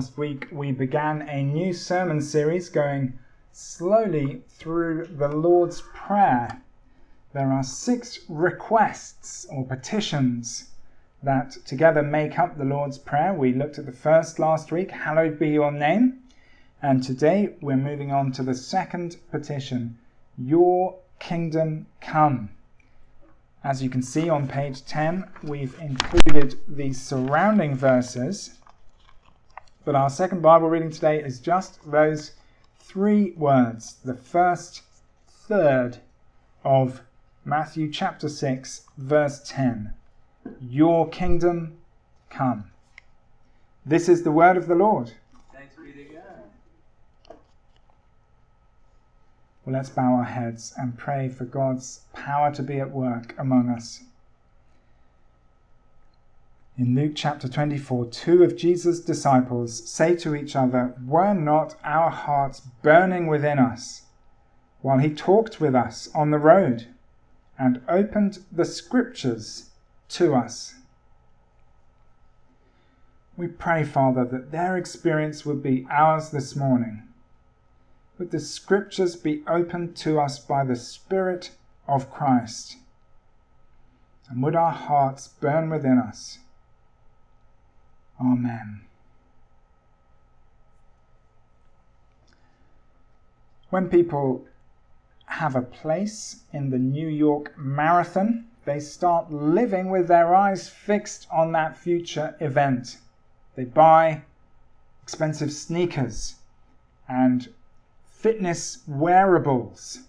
last week we began a new sermon series going slowly through the Lord's Prayer. There are six requests or petitions that together make up the Lord's Prayer. We looked at the first last week, Hallowed be your name. And today we're moving on to the second petition, Your kingdom come. As you can see on page 10, we've included the surrounding verses. But our second Bible reading today is just those three words, the first third of Matthew chapter 6, verse 10. Your kingdom come. This is the word of the Lord. Thanks be to God. Well, let's bow our heads and pray for God's power to be at work among us. In Luke chapter 24, two of Jesus' disciples say to each other, Were not our hearts burning within us while he talked with us on the road and opened the scriptures to us? We pray, Father, that their experience would be ours this morning. Would the scriptures be opened to us by the Spirit of Christ? And would our hearts burn within us? Amen. When people have a place in the New York Marathon, they start living with their eyes fixed on that future event. They buy expensive sneakers and fitness wearables,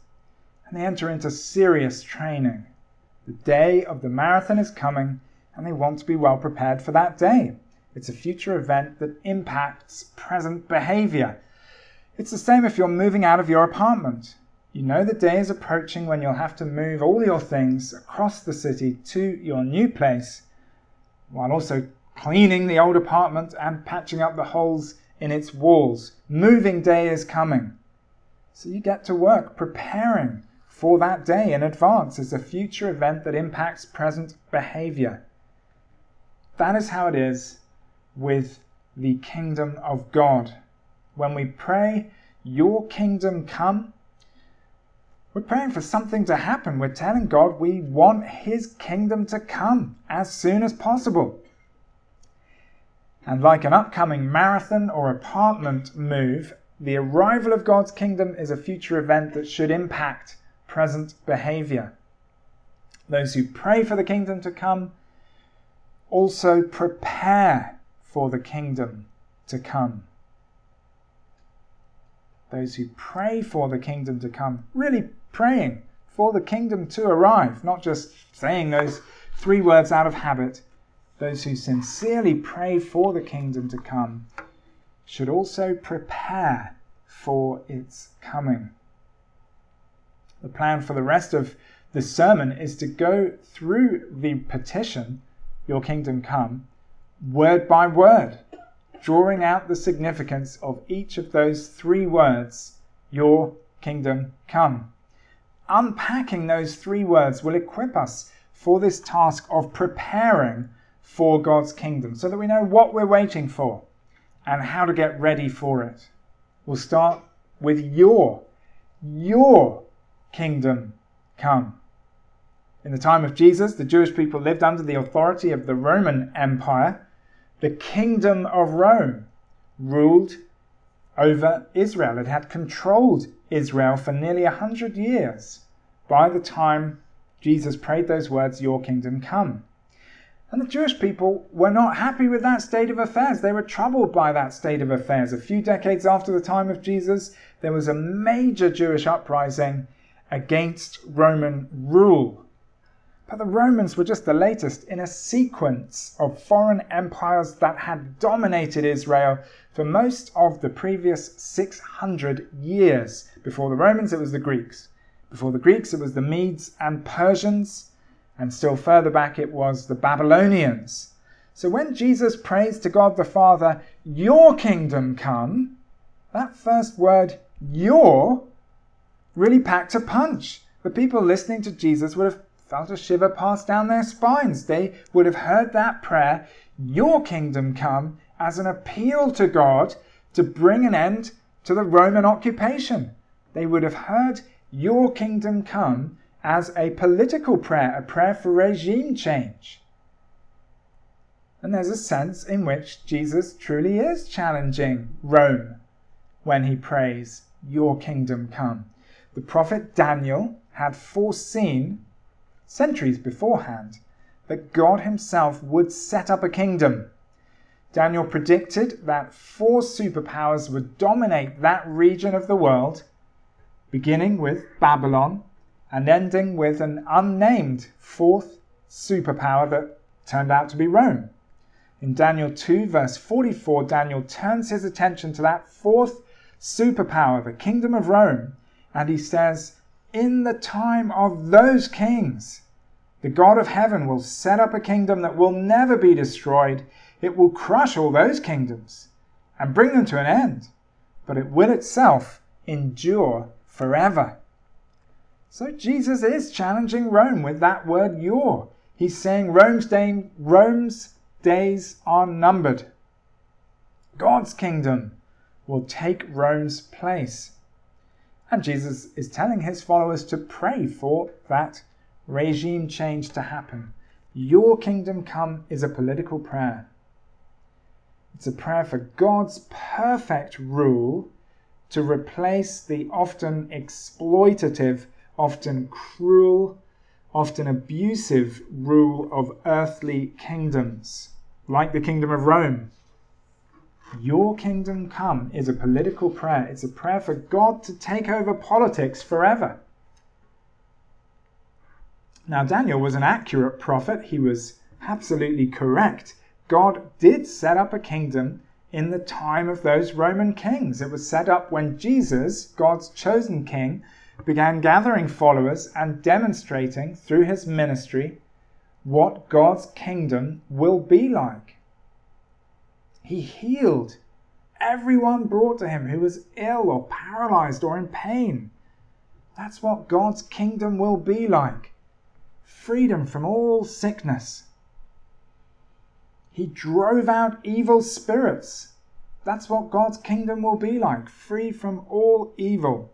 and they enter into serious training. The day of the marathon is coming, and they want to be well prepared for that day. It's a future event that impacts present behavior. It's the same if you're moving out of your apartment. You know the day is approaching when you'll have to move all your things across the city to your new place, while also cleaning the old apartment and patching up the holes in its walls. Moving day is coming. So you get to work preparing for that day in advance as a future event that impacts present behavior. That is how it is with the kingdom of God. When we pray, Your kingdom come, we're praying for something to happen. We're telling God we want His kingdom to come as soon as possible. And like an upcoming marathon or apartment move, the arrival of God's kingdom is a future event that should impact present behavior. Those who pray for the kingdom to come also prepare for the kingdom to come. Those who pray for the kingdom to come, really praying for the kingdom to arrive, not just saying those three words out of habit. Those who sincerely pray for the kingdom to come should also prepare for its coming. The plan for the rest of the sermon is to go through the petition, Your kingdom come, word by word, drawing out the significance of each of those three words, Your kingdom come. Unpacking those three words will equip us for this task of preparing for God's kingdom so that we know what we're waiting for and how to get ready for it. We'll start with your, your kingdom come. In the time of Jesus, the Jewish people lived under the authority of the Roman Empire the kingdom of Rome ruled over Israel. It had controlled Israel for nearly a hundred years by the time Jesus prayed those words, Your kingdom come. And the Jewish people were not happy with that state of affairs. They were troubled by that state of affairs. A few decades after the time of Jesus, there was a major Jewish uprising against Roman rule. But the Romans were just the latest in a sequence of foreign empires that had dominated Israel for most of the previous 600 years. Before the Romans, it was the Greeks. Before the Greeks, it was the Medes and Persians. And still further back, it was the Babylonians. So when Jesus prays to God the Father, Your kingdom come, that first word, Your, really packed a punch. The people listening to Jesus would have felt a shiver pass down their spines. They would have heard that prayer, Your kingdom come, as an appeal to God to bring an end to the Roman occupation. They would have heard, Your kingdom come, as a political prayer, a prayer for regime change. And there's a sense in which Jesus truly is challenging Rome when he prays, Your kingdom come. The prophet Daniel had foreseen, centuries beforehand, that God himself would set up a kingdom. Daniel predicted that four superpowers would dominate that region of the world, beginning with Babylon and ending with an unnamed fourth superpower that turned out to be Rome. In Daniel 2, verse 44, Daniel turns his attention to that fourth superpower, the kingdom of Rome, and he says, In the time of those kings, the God of heaven will set up a kingdom that will never be destroyed. It will crush all those kingdoms and bring them to an end, but it will itself endure forever. So Jesus is challenging Rome with that word your. He's saying Rome's, day, Rome's days are numbered. God's kingdom will take Rome's place. And Jesus is telling his followers to pray for that regime change to happen. Your kingdom come is a political prayer. It's a prayer for God's perfect rule to replace the often exploitative, often cruel, often abusive rule of earthly kingdoms, like the kingdom of Rome. Your kingdom come is a political prayer. It's a prayer for God to take over politics forever. Now, Daniel was an accurate prophet. He was absolutely correct. God did set up a kingdom in the time of those Roman kings. It was set up when Jesus, God's chosen king, began gathering followers and demonstrating through his ministry what God's kingdom will be like. He healed everyone brought to him who was ill or paralyzed or in pain. That's what God's kingdom will be like freedom from all sickness. He drove out evil spirits. That's what God's kingdom will be like free from all evil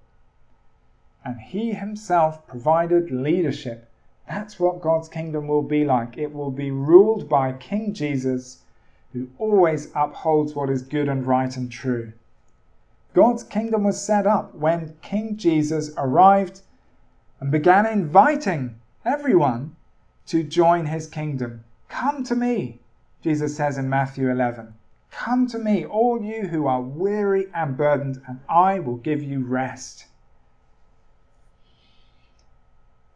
and he himself provided leadership. That's what God's kingdom will be like. It will be ruled by King Jesus, who always upholds what is good and right and true. God's kingdom was set up when King Jesus arrived and began inviting everyone to join his kingdom. Come to me, Jesus says in Matthew 11. Come to me, all you who are weary and burdened, and I will give you rest.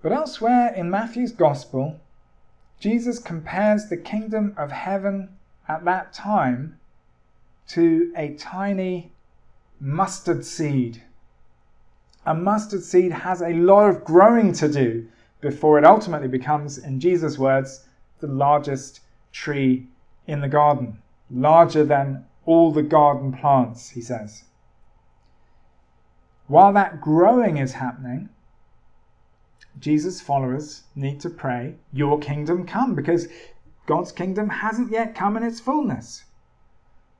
But elsewhere in Matthew's Gospel, Jesus compares the kingdom of heaven at that time to a tiny mustard seed. A mustard seed has a lot of growing to do before it ultimately becomes, in Jesus' words, the largest tree in the garden, larger than all the garden plants, he says. While that growing is happening, Jesus' followers need to pray, Your kingdom come, because God's kingdom hasn't yet come in its fullness.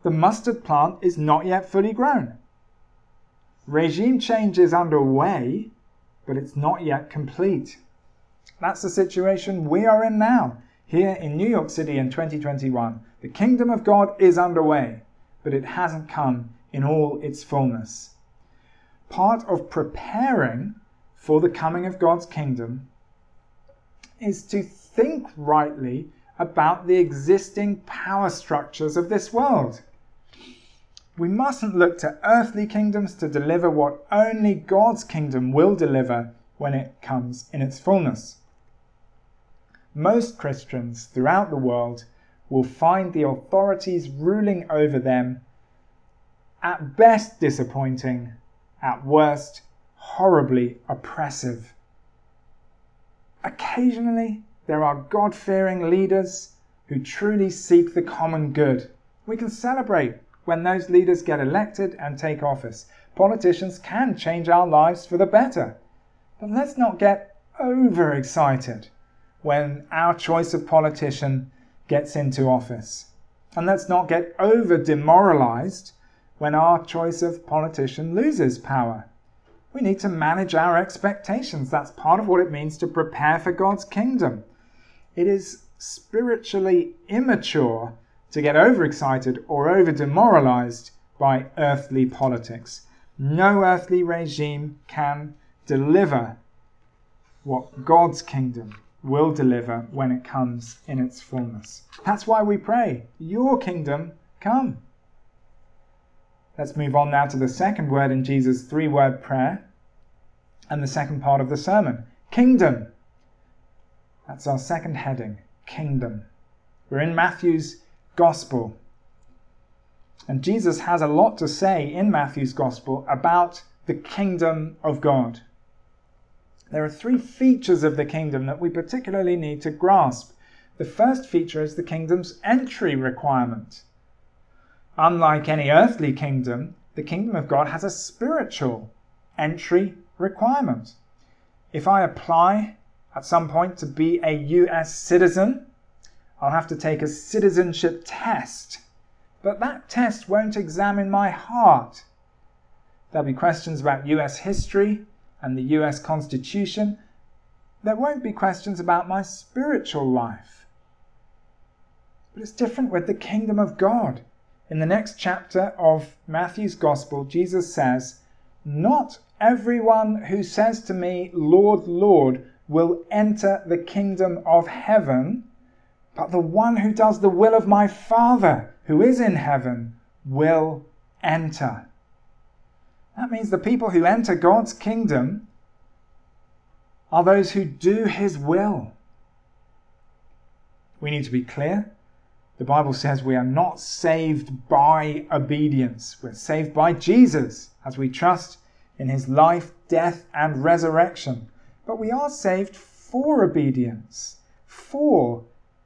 The mustard plant is not yet fully grown. Regime change is underway, but it's not yet complete. That's the situation we are in now, here in New York City in 2021. The kingdom of God is underway, but it hasn't come in all its fullness. Part of preparing for the coming of God's kingdom is to think rightly about the existing power structures of this world. We mustn't look to earthly kingdoms to deliver what only God's kingdom will deliver when it comes in its fullness. Most Christians throughout the world will find the authorities ruling over them at best disappointing, at worst horribly oppressive. Occasionally, there are God fearing leaders who truly seek the common good. We can celebrate when those leaders get elected and take office. Politicians can change our lives for the better. But let's not get overexcited when our choice of politician gets into office. And let's not get over demoralized when our choice of politician loses power. We need to manage our expectations. That's part of what it means to prepare for God's kingdom. It is spiritually immature to get overexcited or over demoralized by earthly politics. No earthly regime can deliver what God's kingdom will deliver when it comes in its fullness. That's why we pray, Your kingdom come. Let's move on now to the second word in Jesus' three word prayer and the second part of the sermon kingdom. That's our second heading kingdom. We're in Matthew's gospel. And Jesus has a lot to say in Matthew's gospel about the kingdom of God. There are three features of the kingdom that we particularly need to grasp. The first feature is the kingdom's entry requirement. Unlike any earthly kingdom, the kingdom of God has a spiritual entry requirement. If I apply at some point to be a US citizen, I'll have to take a citizenship test. But that test won't examine my heart. There'll be questions about US history, and the US Constitution, there won't be questions about my spiritual life. But it's different with the kingdom of God. In the next chapter of Matthew's Gospel, Jesus says, Not everyone who says to me, Lord, Lord, will enter the kingdom of heaven, but the one who does the will of my Father who is in heaven will enter. That means the people who enter God's kingdom are those who do his will. We need to be clear. The Bible says we are not saved by obedience. We're saved by Jesus as we trust in his life, death, and resurrection. But we are saved for obedience, for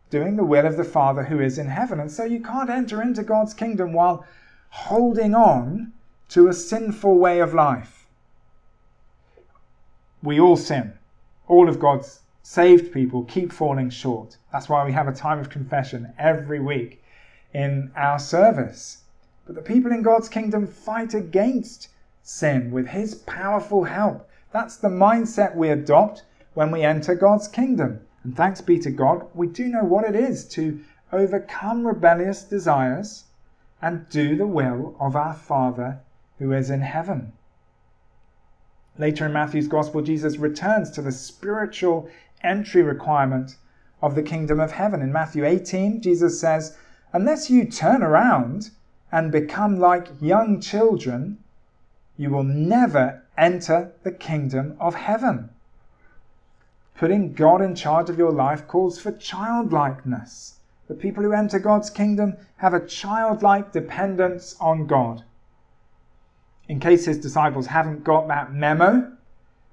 doing the will of the Father who is in heaven. And so you can't enter into God's kingdom while holding on to a sinful way of life. We all sin. All of God's saved people keep falling short. That's why we have a time of confession every week in our service. But the people in God's kingdom fight against sin with His powerful help. That's the mindset we adopt when we enter God's kingdom. And thanks be to God, we do know what it is to overcome rebellious desires and do the will of our Father who is in heaven. Later in Matthew's Gospel, Jesus returns to the spiritual entry requirement of the kingdom of heaven. In Matthew 18, Jesus says, Unless you turn around and become like young children, you will never enter the kingdom of heaven. Putting God in charge of your life calls for childlikeness. The people who enter God's kingdom have a childlike dependence on God in case his disciples haven't got that memo,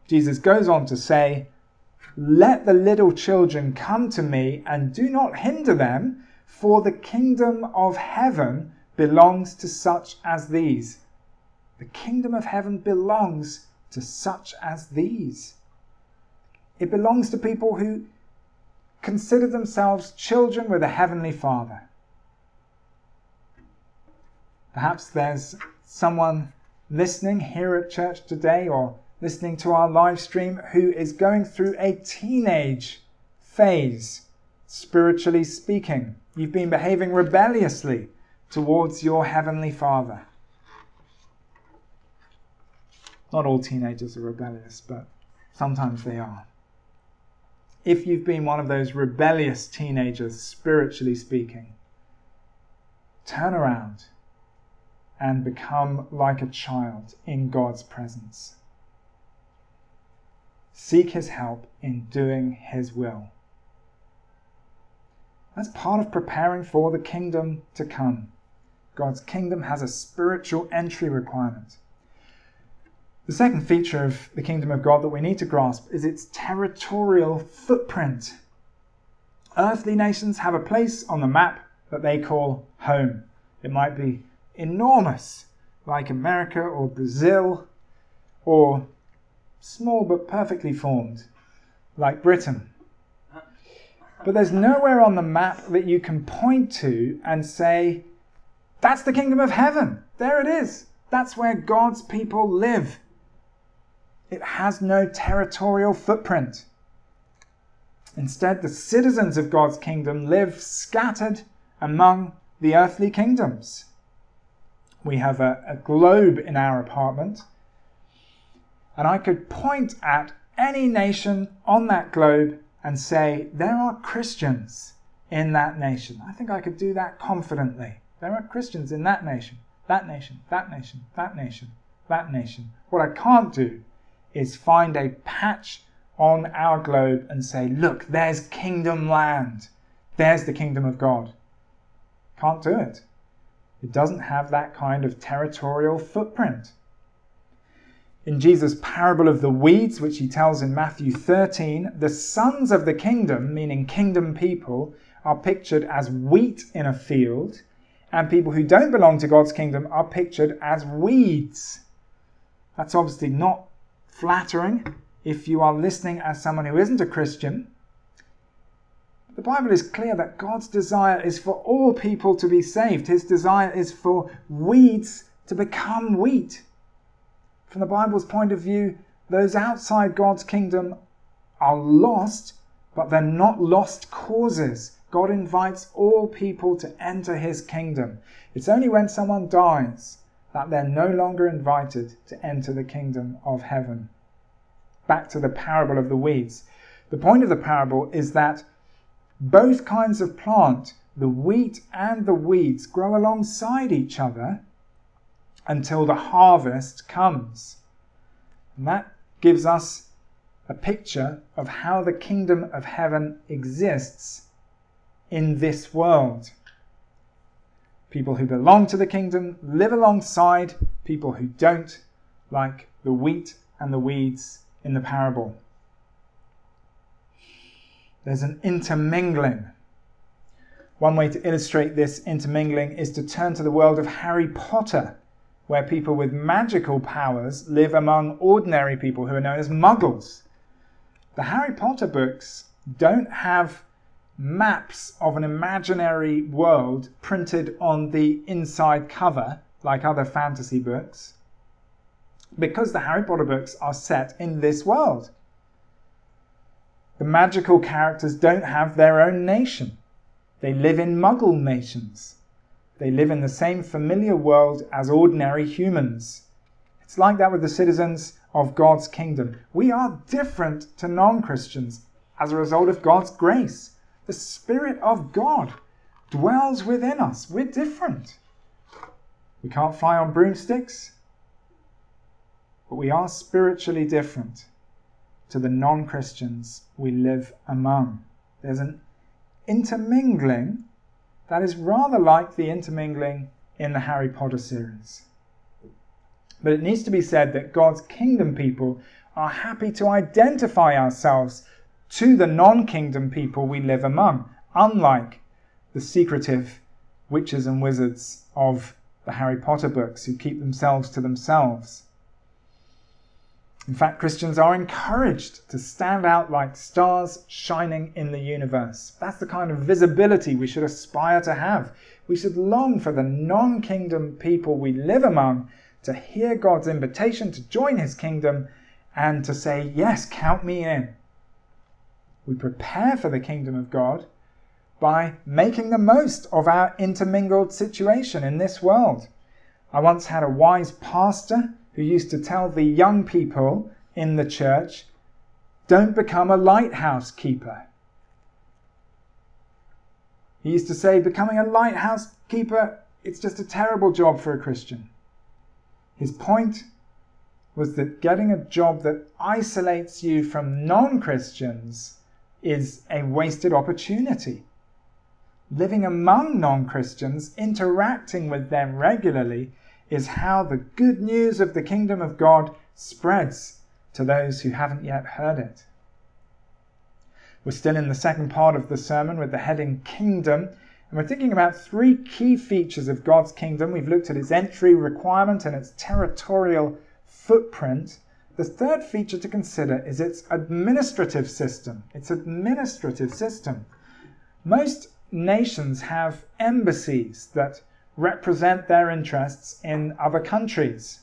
Jesus goes on to say, Let the little children come to me and do not hinder them, for the kingdom of heaven belongs to such as these. The kingdom of heaven belongs to such as these. It belongs to people who consider themselves children with a heavenly Father. Perhaps there's someone listening here at church today or listening to our live stream who is going through a teenage phase, spiritually speaking. You've been behaving rebelliously towards your Heavenly Father. Not all teenagers are rebellious, but sometimes they are. If you've been one of those rebellious teenagers, spiritually speaking, turn around and become like a child in God's presence. Seek His help in doing His will. That's part of preparing for the kingdom to come. God's kingdom has a spiritual entry requirement. The second feature of the kingdom of God that we need to grasp is its territorial footprint. Earthly nations have a place on the map that they call home. It might be enormous, like America or Brazil, or small but perfectly formed, like Britain. But there's nowhere on the map that you can point to and say, that's the kingdom of heaven. There it is. That's where God's people live. It has no territorial footprint. Instead, the citizens of God's kingdom live scattered among the earthly kingdoms. We have a, a globe in our apartment, and I could point at any nation on that globe and say, There are Christians in that nation. I think I could do that confidently. There are Christians in that nation, that nation, that nation, that nation, that nation. What I can't do is find a patch on our globe and say, Look, there's kingdom land. There's the kingdom of God. Can't do it. It doesn't have that kind of territorial footprint in Jesus' parable of the weeds, which he tells in Matthew 13, the sons of the kingdom, meaning kingdom people, are pictured as wheat in a field, and people who don't belong to God's kingdom are pictured as weeds. That's obviously not flattering if you are listening as someone who isn't a Christian. The Bible is clear that God's desire is for all people to be saved. His desire is for weeds to become wheat from the Bible's point of view, those outside God's kingdom are lost, but they're not lost causes. God invites all people to enter his kingdom. It's only when someone dies that they're no longer invited to enter the kingdom of heaven. Back to the parable of the weeds. The point of the parable is that both kinds of plant, the wheat and the weeds, grow alongside each other until the harvest comes. And that gives us a picture of how the kingdom of heaven exists in this world. People who belong to the kingdom live alongside people who don't, like the wheat and the weeds in the parable. There's an intermingling. One way to illustrate this intermingling is to turn to the world of Harry Potter where people with magical powers live among ordinary people who are known as muggles. The Harry Potter books don't have maps of an imaginary world printed on the inside cover like other fantasy books because the Harry Potter books are set in this world. The magical characters don't have their own nation. They live in muggle nations. They live in the same familiar world as ordinary humans. It's like that with the citizens of God's kingdom. We are different to non Christians as a result of God's grace. The Spirit of God dwells within us. We're different. We can't fly on broomsticks, but we are spiritually different to the non Christians we live among. There's an intermingling that is rather like the intermingling in the Harry Potter series. But it needs to be said that God's kingdom people are happy to identify ourselves to the non kingdom people we live among, unlike the secretive witches and wizards of the Harry Potter books who keep themselves to themselves. In fact, Christians are encouraged to stand out like stars shining in the universe. That's the kind of visibility we should aspire to have. We should long for the non kingdom people we live among to hear God's invitation to join his kingdom and to say, Yes, count me in. We prepare for the kingdom of God by making the most of our intermingled situation in this world. I once had a wise pastor who used to tell the young people in the church, don't become a lighthouse keeper. He used to say, becoming a lighthouse keeper, it's just a terrible job for a Christian. His point was that getting a job that isolates you from non Christians is a wasted opportunity. Living among non Christians, interacting with them regularly, is how the good news of the kingdom of God spreads to those who haven't yet heard it. We're still in the second part of the sermon with the heading Kingdom, and we're thinking about three key features of God's kingdom. We've looked at its entry requirement and its territorial footprint. The third feature to consider is its administrative system. Its administrative system. Most nations have embassies that represent their interests in other countries.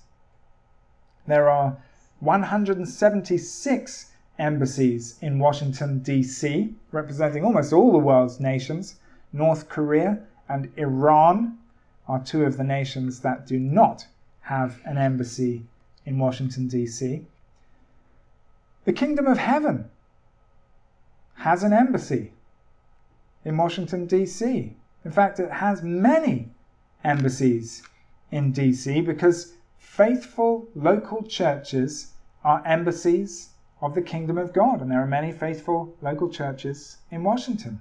There are 176 embassies in Washington, D.C., representing almost all the world's nations. North Korea and Iran are two of the nations that do not have an embassy in Washington, D.C. The Kingdom of Heaven has an embassy in Washington, D.C. In fact, it has many embassies in D.C. because faithful local churches are embassies of the kingdom of God, and there are many faithful local churches in Washington.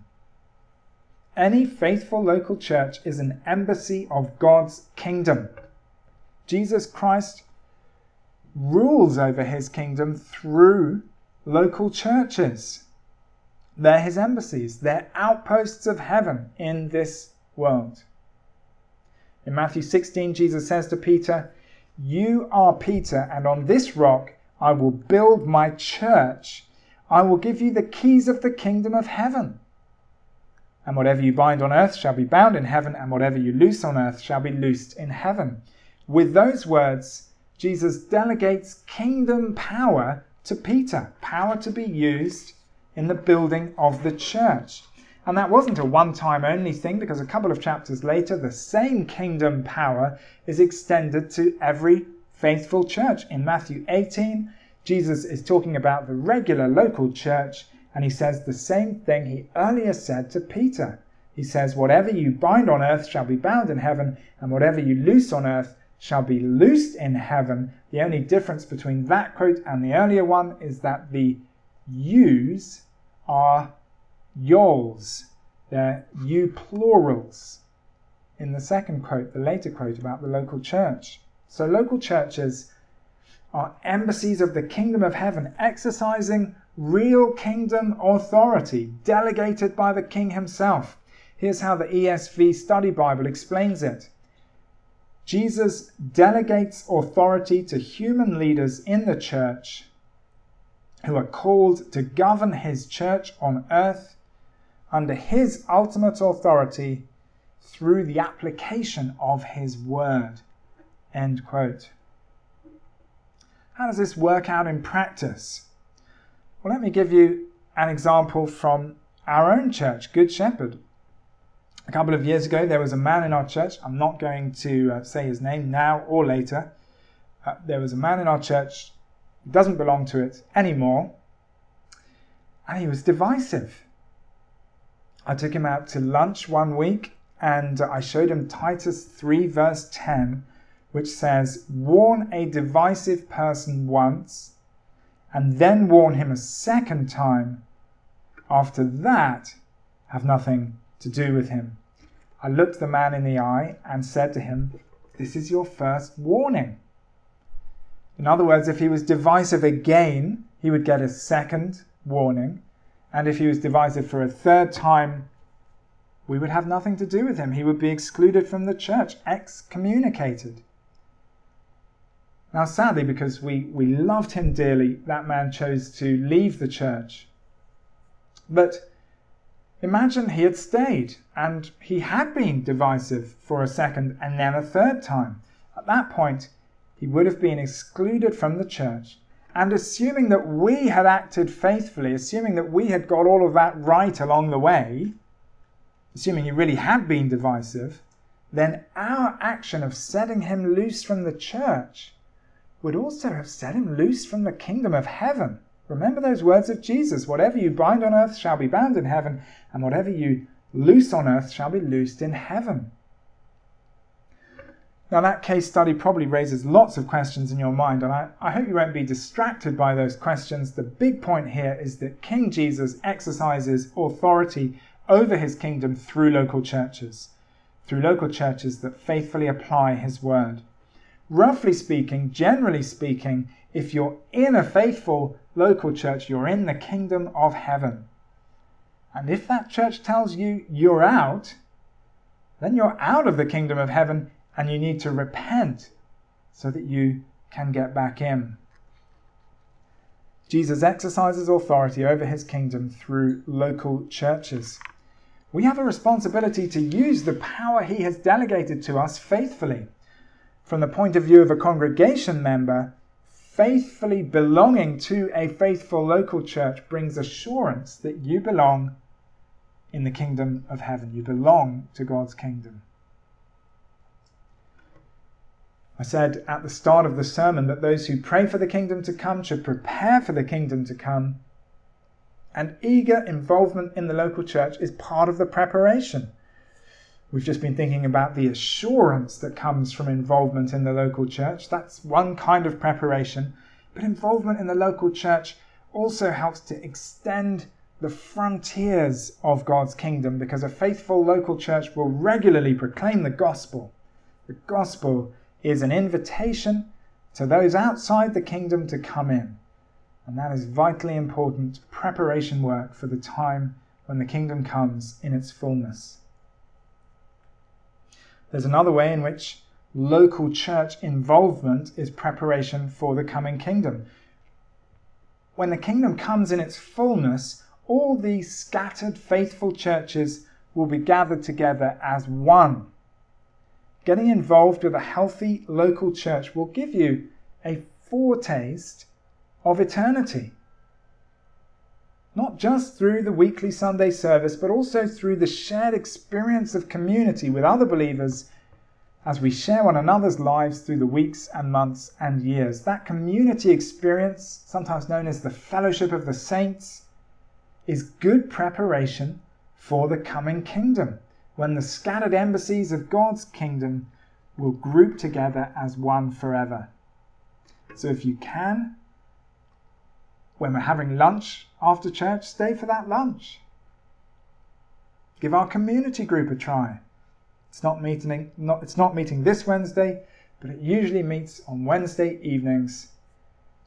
Any faithful local church is an embassy of God's kingdom. Jesus Christ rules over his kingdom through local churches. They're his embassies, they're outposts of heaven in this world. In Matthew 16, Jesus says to Peter, You are Peter, and on this rock I will build my church. I will give you the keys of the kingdom of heaven. And whatever you bind on earth shall be bound in heaven, and whatever you loose on earth shall be loosed in heaven. With those words, Jesus delegates kingdom power to Peter, power to be used in the building of the church. And that wasn't a one time only thing because a couple of chapters later, the same kingdom power is extended to every faithful church. In Matthew 18, Jesus is talking about the regular local church and he says the same thing he earlier said to Peter. He says, Whatever you bind on earth shall be bound in heaven, and whatever you loose on earth shall be loosed in heaven. The only difference between that quote and the earlier one is that the yous are yols. They're you plurals. In the second quote, the later quote about the local church. So local churches are embassies of the kingdom of heaven, exercising real kingdom authority delegated by the king himself. Here's how the ESV Study Bible explains it. Jesus delegates authority to human leaders in the church who are called to govern his church on earth under his ultimate authority through the application of his word. End quote. How does this work out in practice? Well, let me give you an example from our own church, Good Shepherd. A couple of years ago, there was a man in our church. I'm not going to uh, say his name now or later. Uh, there was a man in our church who doesn't belong to it anymore. And he was divisive. I took him out to lunch one week and I showed him Titus 3, verse 10, which says, Warn a divisive person once, and then warn him a second time. After that, have nothing to do with him. I looked the man in the eye and said to him, This is your first warning. In other words, if he was divisive again, he would get a second warning. And if he was divisive for a third time, we would have nothing to do with him. He would be excluded from the church, excommunicated. Now, sadly, because we, we loved him dearly, that man chose to leave the church. But imagine he had stayed and he had been divisive for a second and then a third time. At that point, he would have been excluded from the church. And assuming that we had acted faithfully, assuming that we had got all of that right along the way, assuming he really had been divisive, then our action of setting him loose from the church would also have set him loose from the kingdom of heaven. Remember those words of Jesus whatever you bind on earth shall be bound in heaven, and whatever you loose on earth shall be loosed in heaven. Now, that case study probably raises lots of questions in your mind, and I, I, hope you won't be distracted by those questions. The big point here is that King Jesus exercises authority over his kingdom through local churches, through local churches that faithfully apply his word. Roughly speaking, generally speaking, if you're in a faithful local church, you're in the kingdom of heaven. And if that church tells you you're out, then you're out of the kingdom of heaven and you need to repent so that you can get back in. Jesus exercises authority over his kingdom through local churches. we have a responsibility to use the power He has delegated to us faithfully. From the point of view of a congregation member, faithfully belonging to a faithful local church brings assurance that you belong in the kingdom of heaven. You belong to God's kingdom. I said at the start of the sermon that those who pray for the kingdom to come should prepare for the kingdom to come and eager involvement in the local church is part of the preparation. We've just been thinking about the assurance that comes from involvement in the local church. That's one kind of preparation. But involvement in the local church also helps to extend the frontiers of God's kingdom because a faithful local church will regularly proclaim the gospel. The gospel is an invitation to those outside the kingdom to come in. And that is vitally important preparation work for the time when the kingdom comes in its fullness. There's another way in which local church involvement is preparation for the coming kingdom. When the kingdom comes in its fullness, all these scattered faithful churches will be gathered together as one. Getting involved with a healthy local church will give you a foretaste of eternity. Not just through the weekly Sunday service, but also through the shared experience of community with other believers as we share one another's lives through the weeks and months and years. That community experience, sometimes known as the fellowship of the saints, is good preparation for the coming kingdom, when the scattered embassies of God's kingdom will group together as one forever. So if you can, when we're having lunch after church, stay for that lunch. Give our community group a try. It's not meeting, not, it's not meeting this Wednesday, but it usually meets on Wednesday evenings.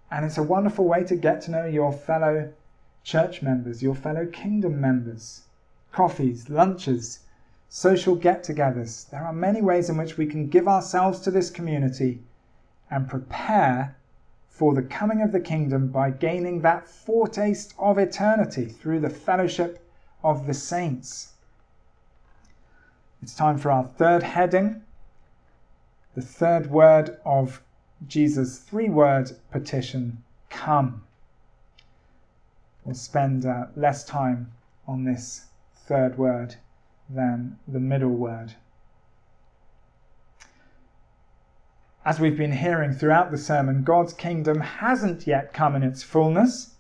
And it's a wonderful way to get to know your fellow church members, your fellow kingdom members. Coffees, lunches, social get togethers. There are many ways in which we can give ourselves to this community and prepare for the coming of the kingdom by gaining that foretaste of eternity through the fellowship of the saints. It's time for our third heading, the third word of Jesus' three word petition come. We'll spend uh, less time on this third word than the middle word. As we've been hearing throughout the sermon, God's kingdom hasn't yet come in its fullness.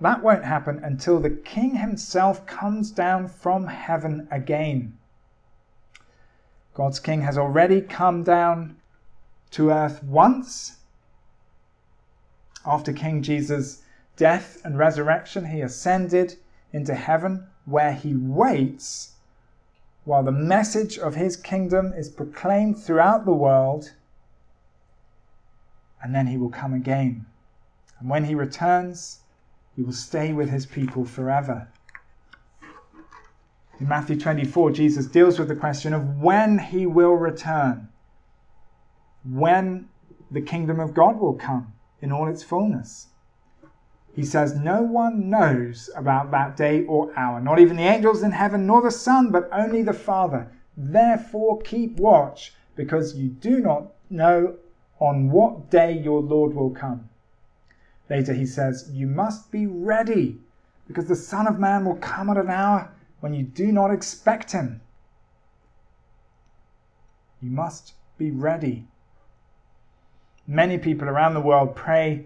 That won't happen until the King himself comes down from heaven again. God's King has already come down to earth once. After King Jesus' death and resurrection, he ascended into heaven where he waits while the message of his kingdom is proclaimed throughout the world and then he will come again. And when he returns, he will stay with his people forever. In Matthew 24, Jesus deals with the question of when he will return, when the kingdom of God will come in all its fullness. He says, No one knows about that day or hour, not even the angels in heaven, nor the Son, but only the Father. Therefore, keep watch, because you do not know on what day your Lord will come. Later he says, You must be ready, because the Son of Man will come at an hour when you do not expect him. You must be ready. Many people around the world pray,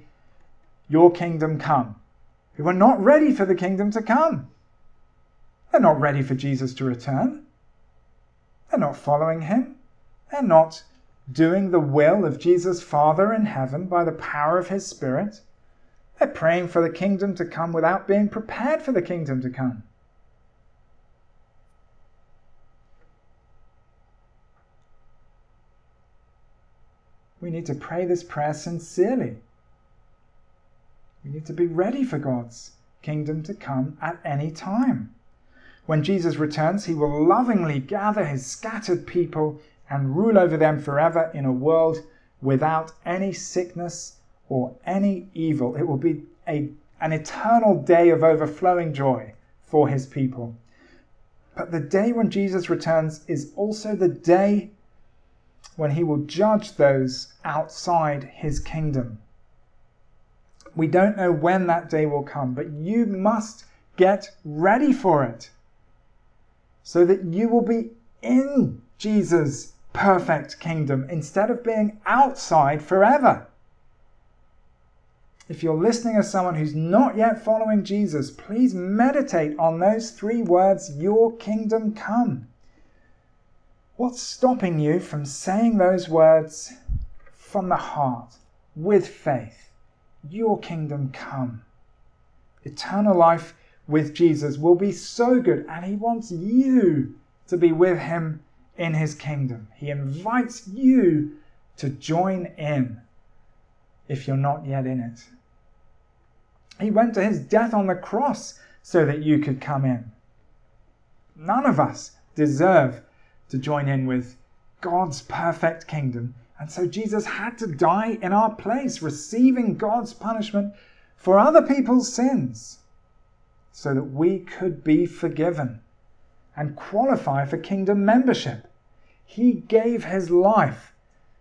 Your kingdom come, who are not ready for the kingdom to come. They're not ready for Jesus to return. They're not following him. They're not doing the will of Jesus' Father in heaven by the power of his Spirit. They're praying for the kingdom to come without being prepared for the kingdom to come. We need to pray this prayer sincerely. We need to be ready for God's kingdom to come at any time. When Jesus returns, he will lovingly gather his scattered people and rule over them forever in a world without any sickness or any evil. It will be a, an eternal day of overflowing joy for his people. But the day when Jesus returns is also the day when he will judge those outside his kingdom. We don't know when that day will come, but you must get ready for it so that you will be in Jesus' perfect kingdom instead of being outside forever. If you're listening as someone who's not yet following Jesus, please meditate on those three words, Your kingdom come. What's stopping you from saying those words from the heart, with faith? Your kingdom come. Eternal life with Jesus will be so good, and He wants you to be with Him in His kingdom. He invites you to join in if you're not yet in it. He went to His death on the cross so that you could come in. None of us deserve to join in with God's perfect kingdom. And so Jesus had to die in our place, receiving God's punishment for other people's sins so that we could be forgiven and qualify for kingdom membership. He gave his life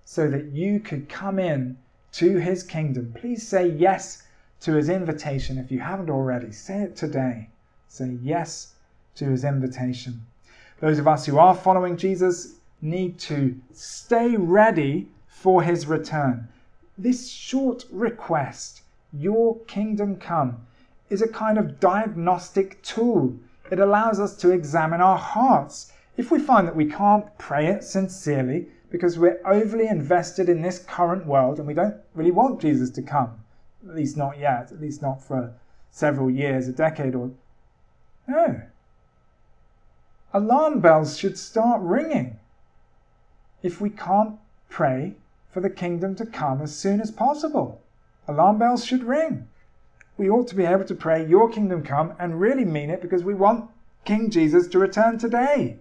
so that you could come in to his kingdom. Please say yes to his invitation if you haven't already. Say it today. Say yes to his invitation. Those of us who are following Jesus need to stay ready for his return. This short request, Your kingdom come, is a kind of diagnostic tool. It allows us to examine our hearts. If we find that we can't pray it sincerely because we're overly invested in this current world and we don't really want Jesus to come, at least not yet, at least not for several years, a decade or. No. Alarm bells should start ringing if we can't pray for the kingdom to come as soon as possible. Alarm bells should ring we ought to be able to pray, Your kingdom come, and really mean it because we want King Jesus to return today.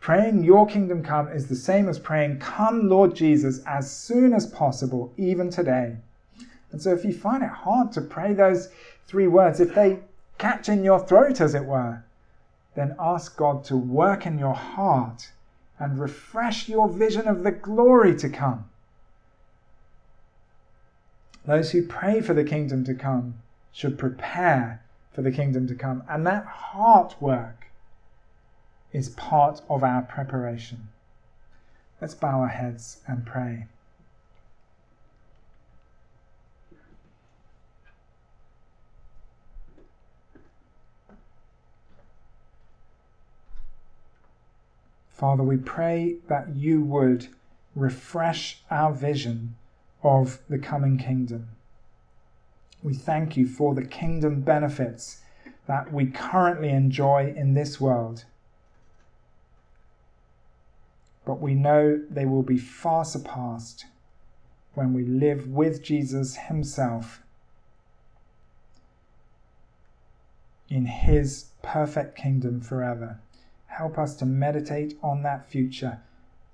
Praying, Your kingdom come, is the same as praying, Come, Lord Jesus, as soon as possible, even today. And so if you find it hard to pray those three words, if they catch in your throat, as it were, then ask God to work in your heart and refresh your vision of the glory to come. Those who pray for the kingdom to come should prepare for the kingdom to come. And that heart work is part of our preparation. Let's bow our heads and pray. Father, we pray that you would refresh our vision of the coming kingdom. We thank you for the kingdom benefits that we currently enjoy in this world. But we know they will be far surpassed when we live with Jesus Himself in His perfect kingdom forever. Help us to meditate on that future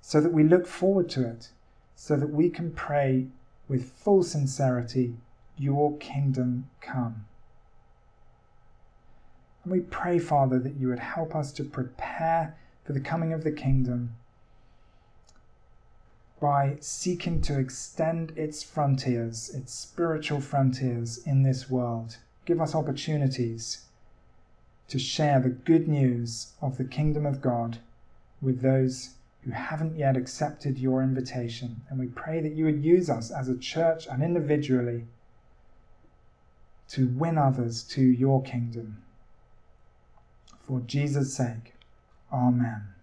so that we look forward to it so that we can pray with full sincerity, Your kingdom come. And we pray, Father, that you would help us to prepare for the coming of the kingdom by seeking to extend its frontiers, its spiritual frontiers in this world. Give us opportunities to share the good news of the kingdom of God with those who haven't yet accepted your invitation. And we pray that you would use us as a church and individually to win others to your kingdom. For Jesus' sake, Amen.